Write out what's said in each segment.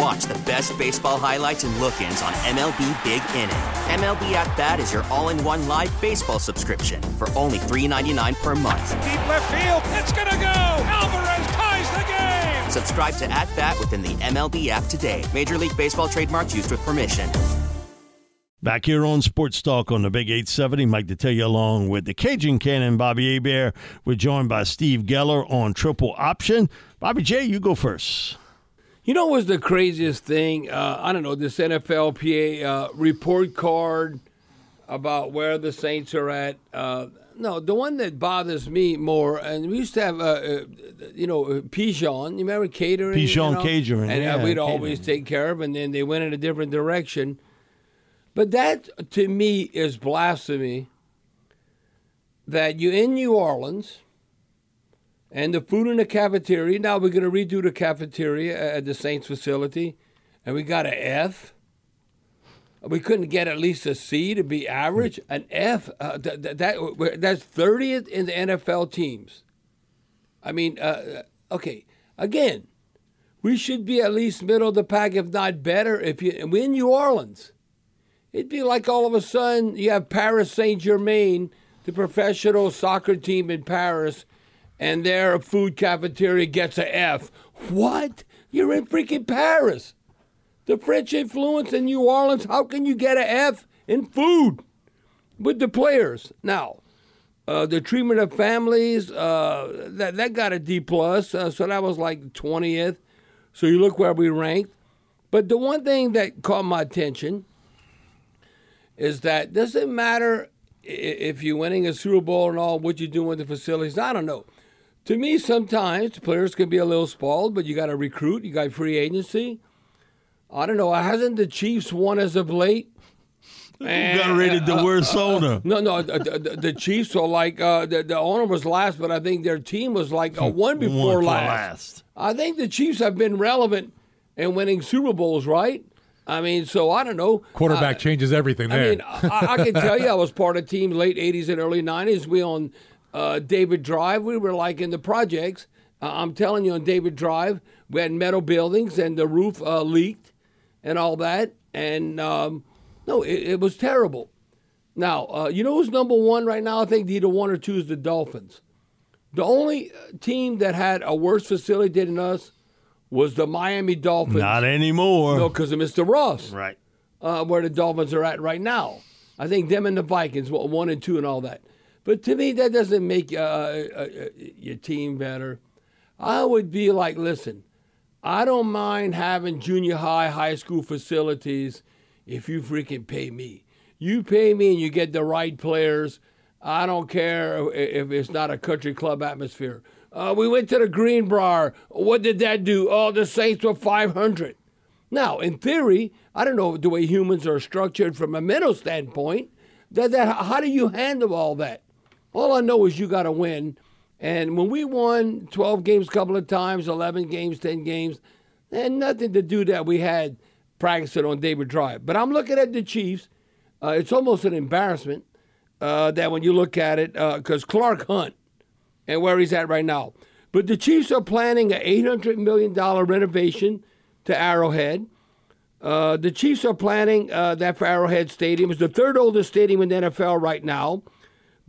And watch the best baseball highlights and look ins on MLB Big Inning. MLB At Bat is your all in one live baseball subscription for only $3.99 per month. Deep left field, it's going to go. Alvarez ties the game. Subscribe to At Bat within the MLB app today. Major League Baseball trademarks used with permission. Back here on Sports Talk on the Big 870, Mike Detillier along with the Cajun Cannon, Bobby Hebert. We're joined by Steve Geller on Triple Option. Bobby J, you go first. You know what was the craziest thing? Uh, I don't know, this NFLPA uh, report card about where the Saints are at. Uh, no, the one that bothers me more, and we used to have, uh, uh, you know, uh, Pigeon. You remember catering? Pigeon you know? catering, And uh, yeah, we'd always take care of, and then they went in a different direction. But that, to me, is blasphemy that you in New Orleans and the food in the cafeteria. Now we're going to redo the cafeteria at the Saints facility, and we got an F. We couldn't get at least a C to be average. An F, uh, th- th- that that's thirtieth in the NFL teams. I mean, uh, okay, again, we should be at least middle of the pack, if not better. If you and we in New Orleans, it'd be like all of a sudden you have Paris Saint Germain, the professional soccer team in Paris, and their food cafeteria gets a F. What? You're in freaking Paris. The French influence in New Orleans. How can you get a F in food with the players? Now, uh, the treatment of families uh, that that got a D plus, uh, so that was like twentieth. So you look where we ranked. But the one thing that caught my attention is that doesn't matter if you're winning a Super Bowl and all what you're doing with the facilities. I don't know. To me, sometimes players can be a little spoiled, but you got to recruit. You got free agency. I don't know. Hasn't the Chiefs won as of late? Who got rated the worst owner? No, no. The, the, the Chiefs are like uh, the, the owner was last, but I think their team was like a one before for last. last. I think the Chiefs have been relevant in winning Super Bowls, right? I mean, so I don't know. Quarterback Uh, changes everything I there. mean, I, I can tell you, I was part of teams late '80s and early '90s. We on uh, David Drive. We were like in the projects. Uh, I'm telling you, on David Drive, we had metal buildings and the roof uh, leaked and all that. And um, no, it, it was terrible. Now, uh, you know who's number one right now? I think either one or two is the Dolphins. The only uh, team that had a worse facility than us was the Miami Dolphins. Not anymore. No, because of Mr. Ross Right. uh, where the Dolphins are at right now. I think them and the Vikings, one and two, and all that. But to me, that doesn't make uh, uh, uh, your team better. I would be like, listen, I don't mind having junior high, high school facilities if you freaking pay me. You pay me and you get the right players. I don't care if it's not a country club atmosphere. Uh, we went to the Greenbrier. What did that do? Oh, the Saints were 500. Now, in theory, I don't know the way humans are structured from a mental standpoint. That, that how do you handle all that? All I know is you got to win. And when we won 12 games a couple of times, 11 games, 10 games, had nothing to do that we had practicing on David Drive. But I'm looking at the Chiefs. Uh, it's almost an embarrassment uh, that when you look at it, because Clark Hunt and where he's at right now. But the Chiefs are planning an $800 million renovation to Arrowhead. Uh, the Chiefs are planning uh, that for Arrowhead Stadium. It's the third oldest stadium in the NFL right now,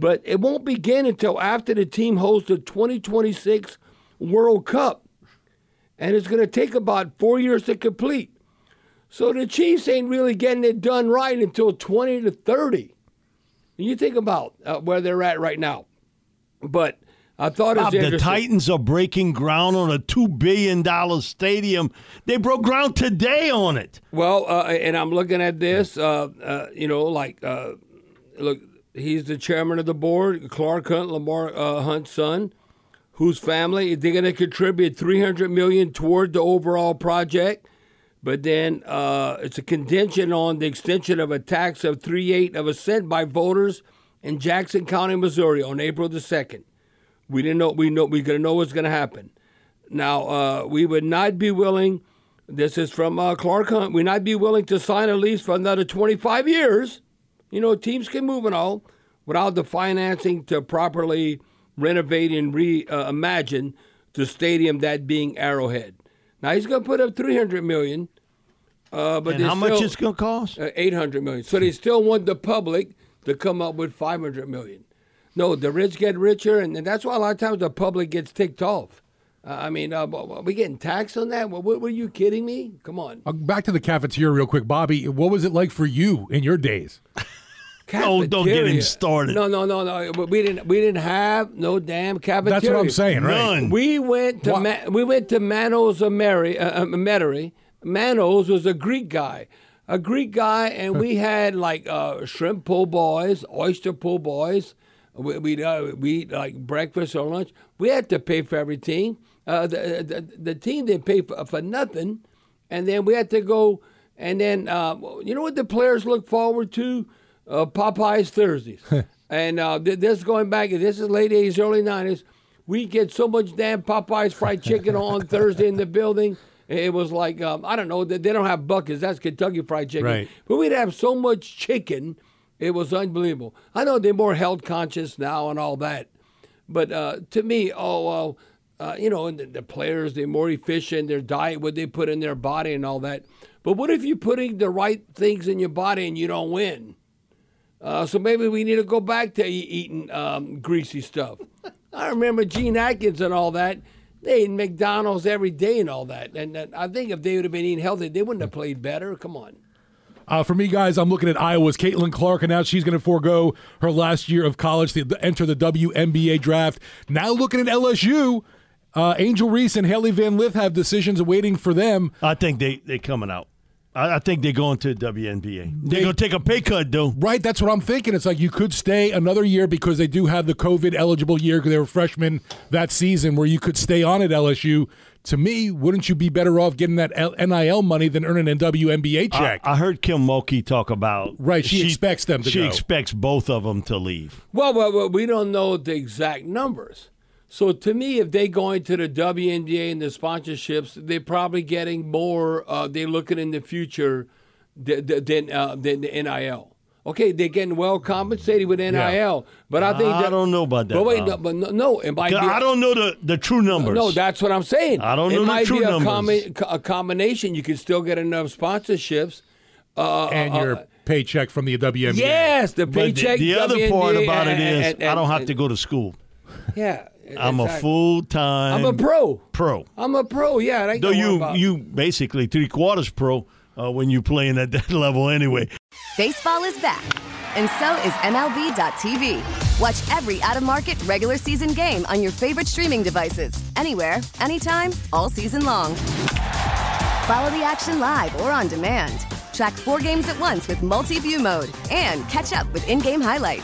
but it won't begin until after the team hosts the 2026 World Cup, and it's going to take about four years to complete. So the Chiefs ain't really getting it done right until 20 to 30. And you think about uh, where they're at right now. But I thought it was Bob, the. Titans are breaking ground on a two billion dollar stadium. They broke ground today on it. Well, uh, and I'm looking at this. Uh, uh, you know, like uh, look, he's the chairman of the board, Clark Hunt, Lamar uh, Hunt's son, whose family they're going to contribute 300 million toward the overall project. But then uh, it's a contention on the extension of a tax of three eight of a cent by voters in Jackson County, Missouri, on April the second. We didn't know. We know. We're gonna know what's gonna happen. Now, uh, we would not be willing. This is from uh, Clark Hunt. We'd not be willing to sign a lease for another 25 years. You know, teams can move and all without the financing to properly renovate and reimagine the stadium, that being Arrowhead. Now he's going to put up 300 million. Uh, but how much still- it's going to cost? uh, 800 million. So they still want the public to come up with 500 million. No, the rich get richer, and, and that's why a lot of times the public gets ticked off. Uh, I mean, uh, are we getting taxed on that? What, what, were you kidding me? Come on. Uh, Back to the cafeteria real quick, Bobby. What was it like for you in your days? Oh, don't get him started. No, no, no, no. We didn't. We didn't have no damn cafeteria. That's what I'm saying, right? None. We went to Ma- we went to Manos of Mary, uh, uh, Metairie. Manos was a Greek guy, a Greek guy, and we had like uh, shrimp po' boys, oyster po' boys. We we uh, we eat like breakfast or lunch. We had to pay for everything. Uh, the, the the team didn't pay for, for nothing, and then we had to go. And then uh, you know what the players look forward to? Uh, Popeyes Thursdays. and uh, th- this going back. This is late '80s, early '90s. We get so much damn Popeyes fried chicken on Thursday in the building. It was like um, I don't know. They they don't have buckets. That's Kentucky Fried Chicken. Right. But we'd have so much chicken. It was unbelievable. I know they're more health conscious now and all that. But uh, to me, oh well, uh, you know, and the, the players they're more efficient. Their diet, what they put in their body, and all that. But what if you're putting the right things in your body and you don't win? Uh, so maybe we need to go back to e- eating um, greasy stuff. I remember Gene Atkins and all that. They ate McDonald's every day and all that. And uh, I think if they would have been eating healthy, they wouldn't have played better. Come on. Uh, for me, guys, I'm looking at Iowa's Caitlin Clark, and now she's going to forego her last year of college to enter the WNBA draft. Now looking at LSU, uh, Angel Reese and Hailey Van Lith have decisions awaiting for them. I think they they coming out. I, I think they're going to WNBA. They're They- going to take a pay cut, though. Right, that's what I'm thinking. It's like you could stay another year because they do have the COVID eligible year because they were freshmen that season, where you could stay on at LSU. To me, wouldn't you be better off getting that NIL money than earning a WNBA check? I, I heard Kim Mulkey talk about. Right, she expects them to She go. expects both of them to leave. Well, well, well, we don't know the exact numbers. So to me, if they go into the WNBA and the sponsorships, they're probably getting more. Uh, they're looking in the future th- th- than uh, than the NIL. Okay, they're getting well compensated with NIL, but I think I that, don't know about that, But wait, no, but no, no, it might be. I don't know the, the true numbers. No, that's what I'm saying. I don't it know the might true be a, numbers. combi- a combination. You can still get enough sponsorships. Uh, and uh, your uh, paycheck from the WNBA. yes, the But the- paycheck. the, other part WNBA, about it is and- I don't and- have to go to school. Yeah, I'm a full time. I'm a pro. Pro. I'm a pro. Yeah, I Though you about- you basically three quarters pro uh, when you're playing at that level anyway. Baseball is back, and so is MLB.tv. Watch every out of market regular season game on your favorite streaming devices, anywhere, anytime, all season long. Follow the action live or on demand. Track four games at once with multi view mode and catch up with in game highlights.